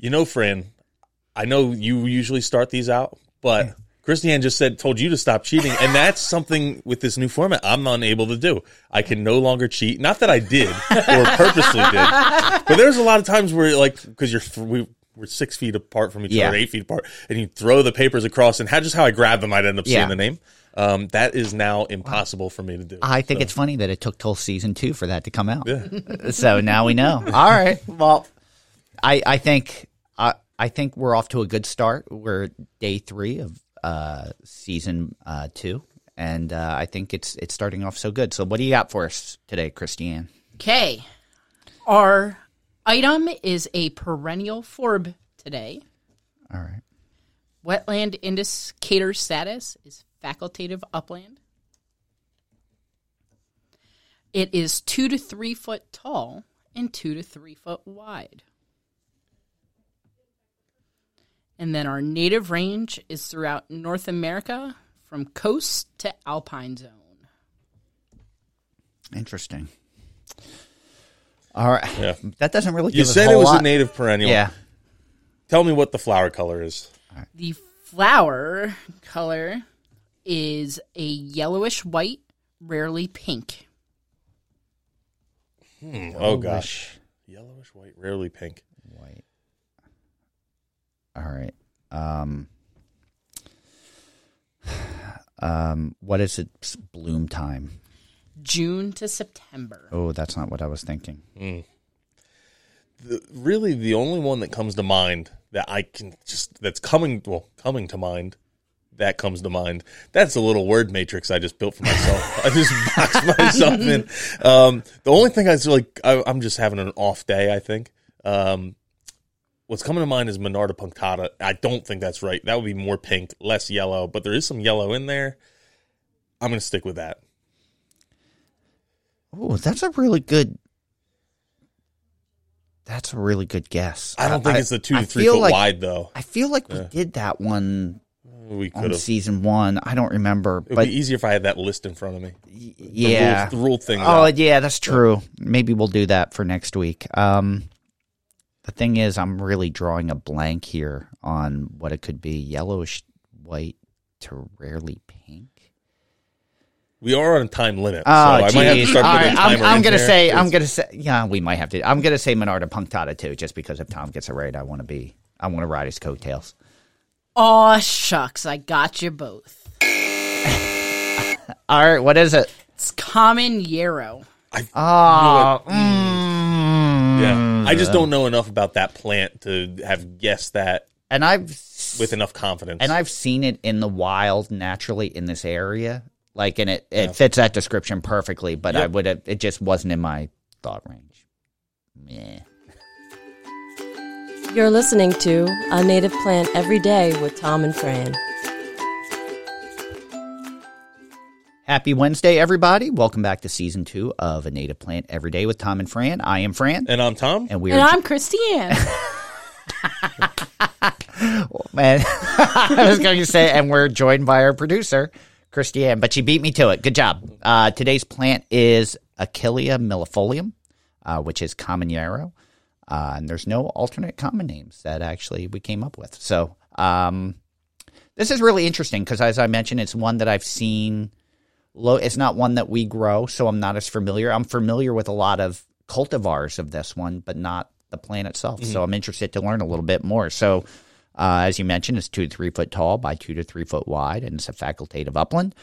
You know, Fran, I know you usually start these out, but Kristianne just said, told you to stop cheating. And that's something with this new format I'm unable to do. I can no longer cheat. Not that I did or purposely did, but there's a lot of times where, like, because you're, we, we're six feet apart from each Yeah. other, eight feet apart, and you throw the papers across, and how, just how I grab them, I'd end up Yeah. seeing the name. Um, that is now impossible for me to do. I think it's funny that it took till season two for that to come out. Yeah. so now we know. All right. Well, I I think I I think we're off to a good start. We're day three of uh, season uh, two, and uh, I think it's it's starting off so good. So what do you got for us today, Kristianne? Okay. Our item is a perennial forb today. All right. Wetland indicator status is facultative upland. It is two to three foot tall and two to three foot wide. And then our native range is throughout North America from coast to alpine zone. Interesting. All right. Yeah. That doesn't really You give us said a it was lot. a native perennial. Yeah. Tell me what the flower color is. The flower color is a yellowish white, rarely pink. Hmm. Oh gosh, yellowish white, rarely pink. White. All right. Um, um, what is its bloom time? June to September. Oh, that's not what I was thinking. The, really, the only one that comes to mind that I can just that's coming well coming to mind that comes to mind. That's a little word matrix I just built for myself. I just boxed myself in. Um, the only thing I was like, I, I'm just having an off day. I think. Um, what's coming to mind is Monarda punctata. I don't think that's right. That would be more pink, less yellow, but there is some yellow in there. I'm going to stick with that. Oh, that's a really good. That's a really good guess. I don't think it's the two I to three foot like- wide though. I feel like we did that one We on season one. I don't remember, It would but be easier if I had that list in front of me. y- The yeah. rule, the rule thing. Oh, out. yeah, that's true. Maybe we'll do that for next week. Um, the thing is, I'm really drawing a blank here on what it could be: yellowish white to rarely pink. we are on a time limit, Oh, so I might have to geez. start All putting right, a I'm, timer I'm in gonna there. say, I'm gonna say, yeah, we might have to. I'm gonna say Monarda punctata too, just because if Tom gets it right, I want to be, I want to ride his coattails. Oh, shucks, I got you both. All right, what is it? It's common yarrow. Oh, mm. Yeah, mm, I just don't know enough about that plant to have guessed that and I've with enough confidence. and I've seen it in the wild naturally in this area. Like, and it, it fits that description perfectly, but I would have, it just wasn't in my thought range. Yeah. You're listening to A Native Plant Every Day with Tom and Fran. Happy Wednesday, everybody. Welcome back to season two of A Native Plant Every Day with Tom and Fran. I am Fran, and I'm Tom. and we And are. I'm Kristianne. Man, I was going to say, and we're joined by our producer, Kristianne, but she beat me to it. Good job. Uh, today's plant is Achillea millefolium, uh, which is common yarrow. Uh, and there's no alternate common names that actually we came up with. So um, this is really interesting because, as I mentioned, it's one that I've seen. Low, it's not one that we grow, so I'm not as familiar. I'm familiar with a lot of cultivars of this one, but not the plant itself. So I'm interested to learn a little bit more. So, uh, as you mentioned, it's two to three foot tall by two to three foot wide, and it's a facultative upland.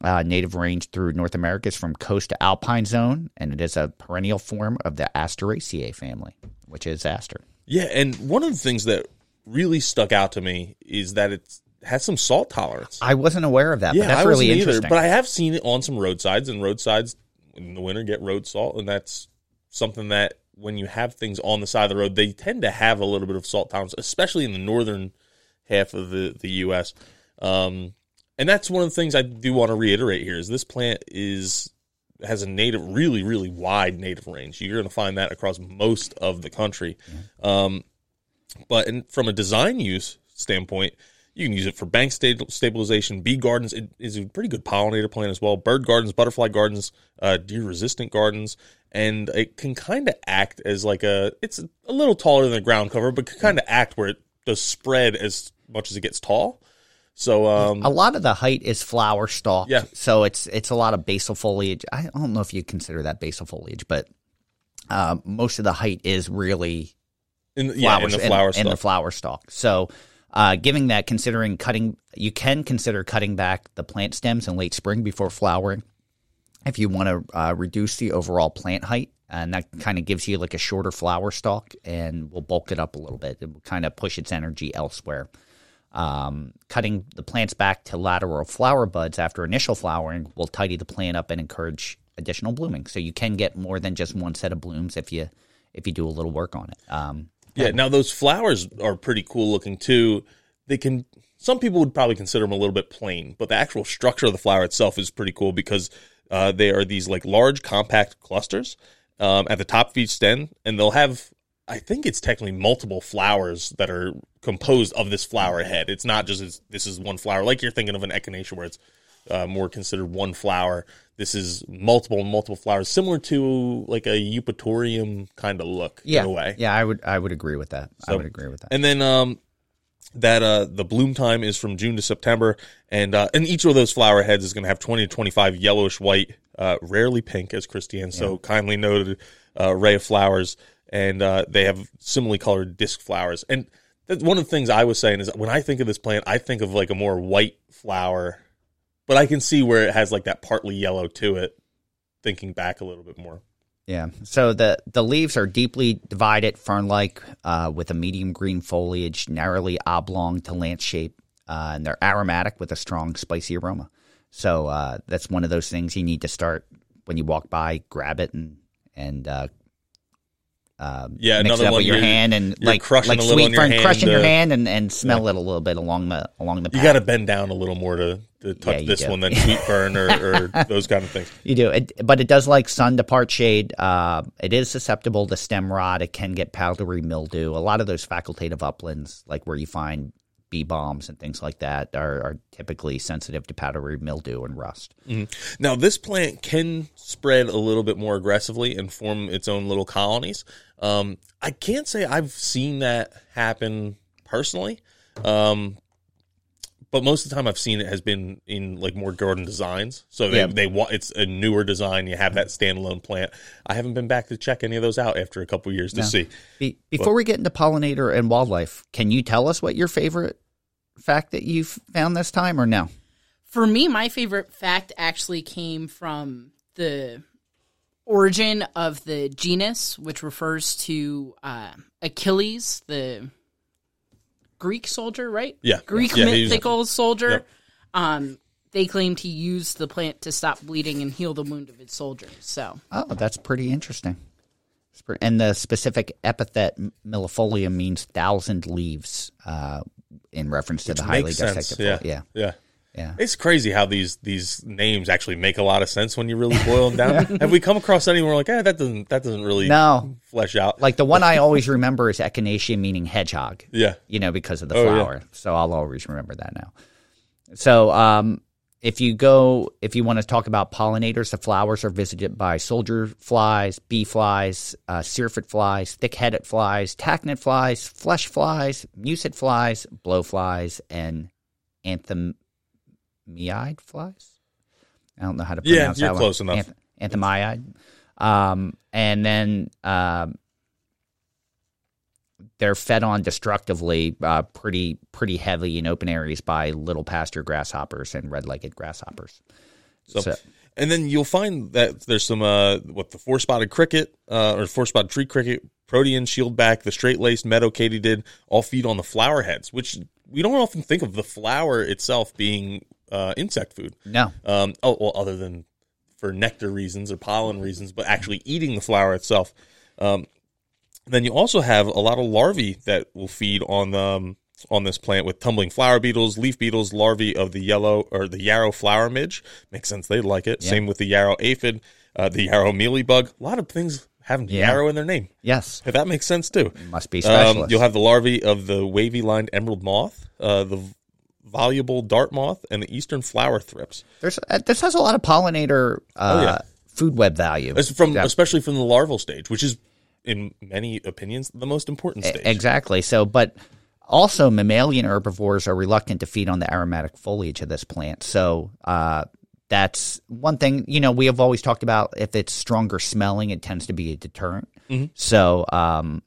Uh, native range through North America is from coast to alpine zone, and it is a perennial forb of the Asteraceae family, which is aster. yeah, and one of the things that really stuck out to me is that it has some salt tolerance. I wasn't aware of that, yeah, but that's I really wasn't interesting. Either, but I have seen it on some roadsides, and roadsides in the winter get road salt, and that's something that when you have things on the side of the road, they tend to have a little bit of salt tolerance, especially in the northern half of the the U.S. Um, and that's one of the things I do want to reiterate here is this plant is has a native, really, really wide native range. You're going to find that across most of the country. Um, but in, from a design use standpoint, you can use it for bank sta- stabilization, bee gardens. It is a pretty good pollinator plant as well. Bird gardens, butterfly gardens, uh, deer resistant gardens, and it can kind of act as like a. It's a little taller than the ground cover, but can kind of act where it does spread as much as it gets tall. So um, A lot of the height is flower stalk. Yeah. So it's it's a lot of basal foliage. I don't know if you consider that basal foliage, but uh, most of the height is really in, the- yeah, in the flower in, in the flower stalk. So, uh, giving that, considering cutting, you can consider cutting back the plant stems in late spring before flowering, if you want to uh, reduce the overall plant height, and that kind of gives you like a shorter flower stalk, and will bulk it up a little bit. It will kind of push its energy elsewhere. Um, cutting the plants back to lateral flower buds after initial flowering will tidy the plant up and encourage additional blooming. So you can get more than just one set of blooms if you if you do a little work on it. Um, Yeah, now those flowers are pretty cool looking too. They can some people would probably consider them a little bit plain, but the actual structure of the flower itself is pretty cool because uh, they are these like large compact clusters um, at the top of each stem, and they'll have I think it's technically multiple flowers that are composed of this flower head. It's not just this is one flower like you're thinking of an echinacea where it's uh, more considered one flower. This is multiple multiple flowers, similar to like a eupatorium kind of look yeah, in a way. yeah, I would I would agree with that. I would agree with that. And then um that uh the bloom time is from June to September and uh and each of those flower heads is going to have 20 to 25 yellowish white uh rarely pink as Kristianne so kindly noted uh array of flowers and uh they have similarly colored disc flowers. And that's one of the things I was saying is when I think of this plant I think of like a more white flower but I can see where it has like that partly yellow to it thinking back a little bit more. Yeah. So the the leaves are deeply divided, fern-like, uh, with a medium green foliage, narrowly oblong to lance shape, uh, and they're aromatic with a strong spicy aroma. So uh, that's one of those things you need to start when you walk by, grab it and and uh, uh, Yeah, mix it up with your hand and like crushing like a sweet fern, hand crushing your hand and, and smell it a little bit along the along the. You got to bend down a little more to, to touch Yeah, this do. one than sweet fern or, or those kind of things. You do, it, but it does like sun to part shade. Uh, it is susceptible to stem rot. It can get powdery mildew. A lot of those facultative uplands, like where you find bee balms and things like that, are, are typically sensitive to powdery mildew and rust. Now, this plant can spread a little bit more aggressively and form its own little colonies. Um, I can't say I've seen that happen personally, um, but most of the time I've seen it has been in like more garden designs. So they Yeah. they want it's a newer design. You have that standalone plant. I haven't been back to check any of those out after a couple of years to see. Be, before we get into pollinator and wildlife, can you tell us what your favorite fact that you've found this time, or no? For me, my favorite fact actually came from the origin of the genus, which refers to uh, Achilles, the Greek soldier, right? Yeah. Greek Yeah, he was- mythical soldier. Yep. Um, they claimed he used the plant to stop bleeding and heal the wound of his soldiers. So Oh, that's pretty interesting. And the specific epithet millefolium means thousand leaves, uh, in reference to the highly sense. dissected. Yeah. yeah, Yeah. Yeah. It's crazy how these these names actually make a lot of sense when you really boil them down. Have we come across anywhere like, eh, that doesn't that doesn't really No. flesh out? Like the one I always remember is echinacea, meaning hedgehog. yeah, you know, because of the Oh, yeah. flower. So I'll always remember that now. So, um, if you go, if you want to talk about pollinators, the flowers are visited by soldier flies, bee flies, uh, syrphid flies, thick-headed flies, tachinid flies, flesh flies, muscid flies, blowflies, and anthemiide flies. I don't know how to Yeah, pronounce you're that one. close enough. Anth- anthemiide. Um, and then um, they're fed on destructively, uh, pretty pretty heavy in open areas by little pasture grasshoppers and red-legged grasshoppers. So, So- and then you'll find that there's some uh, what the four spotted cricket uh, or four spotted tree cricket, protean shieldback, the straight lanced meadow katydid all feed on the flower heads, which we don't often think of the flower itself being uh, insect food. No, Um, oh well, other than for nectar reasons or pollen reasons, but actually eating the flower itself. Um, then you also have a lot of larvae that will feed on um, on this plant with tumbling flower beetles, leaf beetles, larvae of the yellow or the yarrow flower midge. Makes sense; they like it. Same with the yarrow aphid, uh, the yarrow mealybug. A lot of things have Yeah. yarrow in their name. yes, If that makes sense too. must be Um, you'll have the larvae of the wavy lined emerald moth, uh, the voluble dart moth, and the eastern flower thrips. There's uh, this has a lot of pollinator uh, Oh, yeah. food web value. It's from Yeah. especially from the larval stage, which is in many opinions the most important stage. Exactly. So, but also mammalian herbivores are reluctant to feed on the aromatic foliage of this plant. So, uh, that's one thing. You know, we have always talked about if it's stronger smelling, it tends to be a deterrent. Mm-hmm. So, um,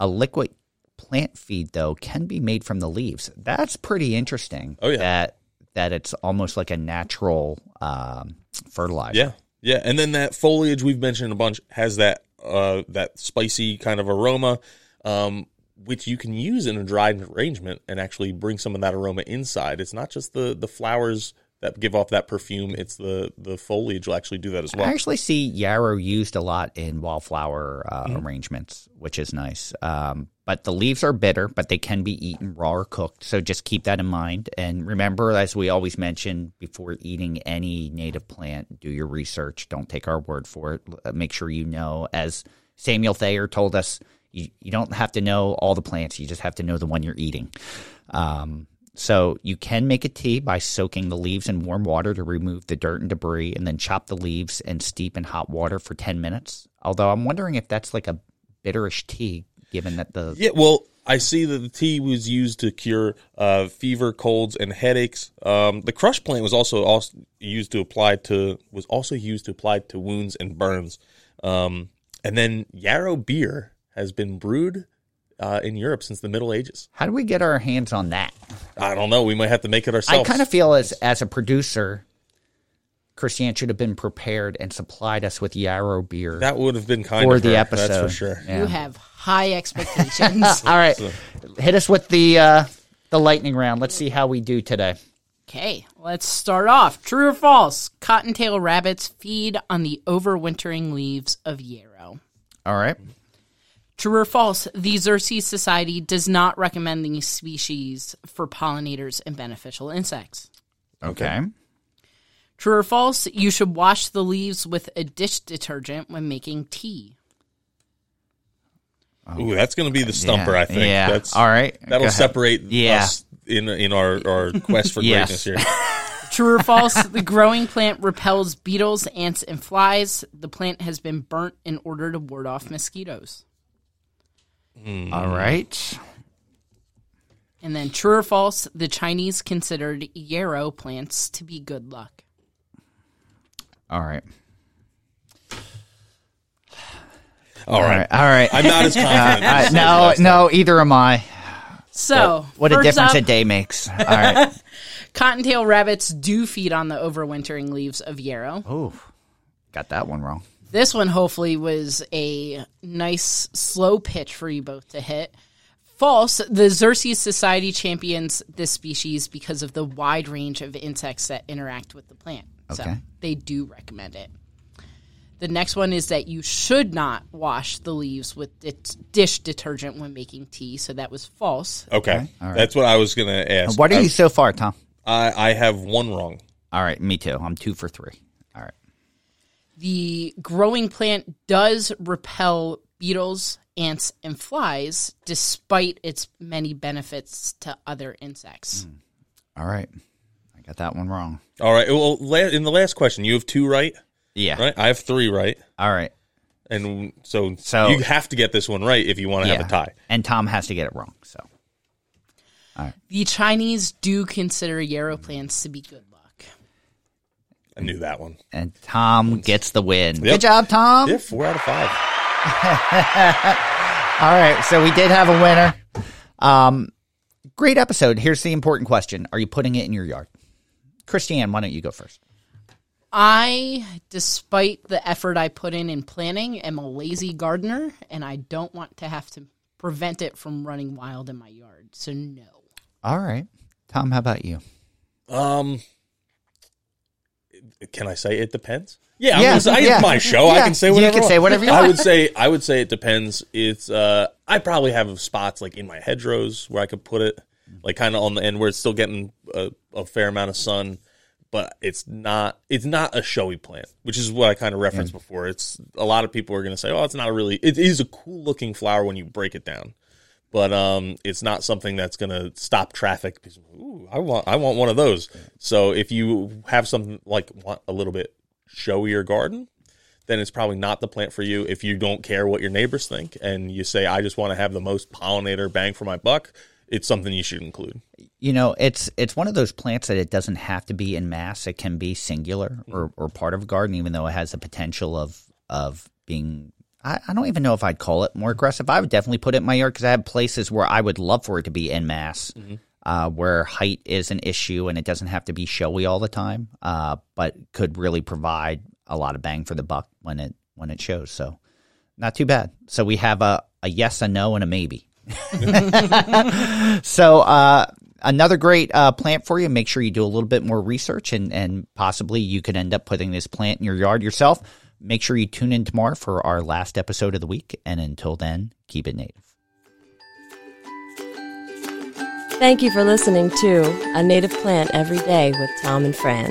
a liquid plant feed though can be made from the leaves. That's pretty interesting. Oh, yeah. That that it's almost like a natural um, fertilizer. Yeah, yeah, and then that foliage we've mentioned a bunch has that uh, that spicy kind of aroma, um, which you can use in a dried arrangement and actually bring some of that aroma inside. It's not just the the flowers that give off that perfume; it's the the foliage will actually do that as well. I actually see yarrow used a lot in wildflower uh, Mm-hmm. arrangements, which is nice. Um, but the leaves are bitter, but they can be eaten raw or cooked. So just keep that in mind. And remember, as we always mention, before eating any native plant, do your research. Don't take our word for it. Make sure you know. As Samuel Thayer told us, you, you don't have to know all the plants, you just have to know the one you're eating. Um, so you can make a tea by soaking the leaves in warm water to remove the dirt and debris, and then chop the leaves and steep in hot water for ten minutes. Although I'm wondering if that's like a bitterish tea, given that the Yeah, well, I see that the tea was used to cure uh, fever, colds, and headaches. Um, the crush plant was also, also used to apply to was also used to apply to wounds and burns. Um, and then yarrow beer has been brewed uh, in Europe since the Middle Ages. how do we get our hands on that? I don't know. We might have to make it ourselves. I kind of feel as as a producer, Christian should have been prepared and supplied us with yarrow beer that would have been kind for of the her, episode. That's for sure. Yeah. You have high expectations. All right, hit us with the uh, the lightning round. Let's see how we do today. Okay, let's start off. True or false? Cottontail rabbits feed on the overwintering leaves of yarrow. All right. True or false? The Xerces Society does not recommend these species for pollinators and beneficial insects. Okay. True or false? You should wash the leaves with a dish detergent when making tea. Oh, Ooh, that's going to be the stumper. Yeah. I think. Yeah. That's, All right. Go That'll ahead. separate Yeah. us in in our, our quest for Yes. greatness here. True or false? the growing plant repels beetles, ants, and flies. The plant has been burnt in order to ward off mosquitoes. All right. And then true or false? The Chinese considered yarrow plants to be good luck. All right. All All right. right. All right. I'm not as confident. Uh, no, no, either am I. So, What a difference up, a day makes. All right. Cottontail rabbits do feed on the overwintering leaves of yarrow. Ooh, got that one wrong. This one hopefully was a nice slow pitch for you both to hit. False. The Xerces Society champions this species because of the wide range of insects that interact with the plant. So they do recommend it. The next one is that you should not wash the leaves with dit- dish detergent when making tea. So that was false. Okay, that's what I was going to ask. What are I, you so far, Tom? I, I have one wrong. All right, me too. I'm two for three. All right. The growing plant does repel beetles, ants, and flies, despite its many benefits to other insects. Hmm. All right. I got that one wrong. All right. Well, in the last question, you have two right, Yeah. right? I have three right, All right. and so, So- you have to get this one right if you want to Yeah. have a tie. And Tom has to get it wrong. So The Chinese do consider yarrow plants to be good luck. I knew that one. and Tom gets the win. Yep. Good job, Tom. Yeah, four out of five. All right, so we did have a winner. Um, great episode. Here's the important question: Are you putting it in your yard? Kristianne, why don't you go first? I, despite the effort I put in in planning, am a lazy gardener, and I don't want to have to prevent it from running wild in my yard. So, no. All right, Tom. How about you? Um, can I say it depends? Yeah, Yeah, I'm say, yeah. it's my show. I can say whatever. you can say whatever you I would say I would say it depends. It's uh, I probably have spots like in my hedgerows where I could put it, like kind of on the end where it's still getting a, a fair amount of sun, but it's not it's not a showy plant, which is what I kind of referenced before. It's a lot of people are going to say, oh, it's not a really. It is a cool looking flower when you break it down. But um, it's not something that's going to stop traffic. Because, Ooh, I want, I want one of those. So if you have something like want a little bit showier garden, then it's probably not the plant for you. If you don't care what your neighbors think and you say, I just want to have the most pollinator bang for my buck, it's something you should include. You know, it's it's one of those plants that it doesn't have to be in mass. It can be singular or, or part of a garden, even though it has the potential of of being. I, I don't even know if I'd call it more aggressive. I would definitely put it in my yard because I have places where I would love for it to be in mass, uh, where height is an issue and it doesn't have to be showy all the time, uh, but could really provide a lot of bang for the buck when it when it shows. So, not too bad. So we have a, a yes, a no, and a maybe. So uh, another great uh, plant for you. Make sure you do a little bit more research, and and possibly you could end up putting this plant in your yard yourself. Make sure you tune in tomorrow for our last episode of the week, and until then, keep it native. Thank you for listening to A Native Plant Every Day with Tom and Fran.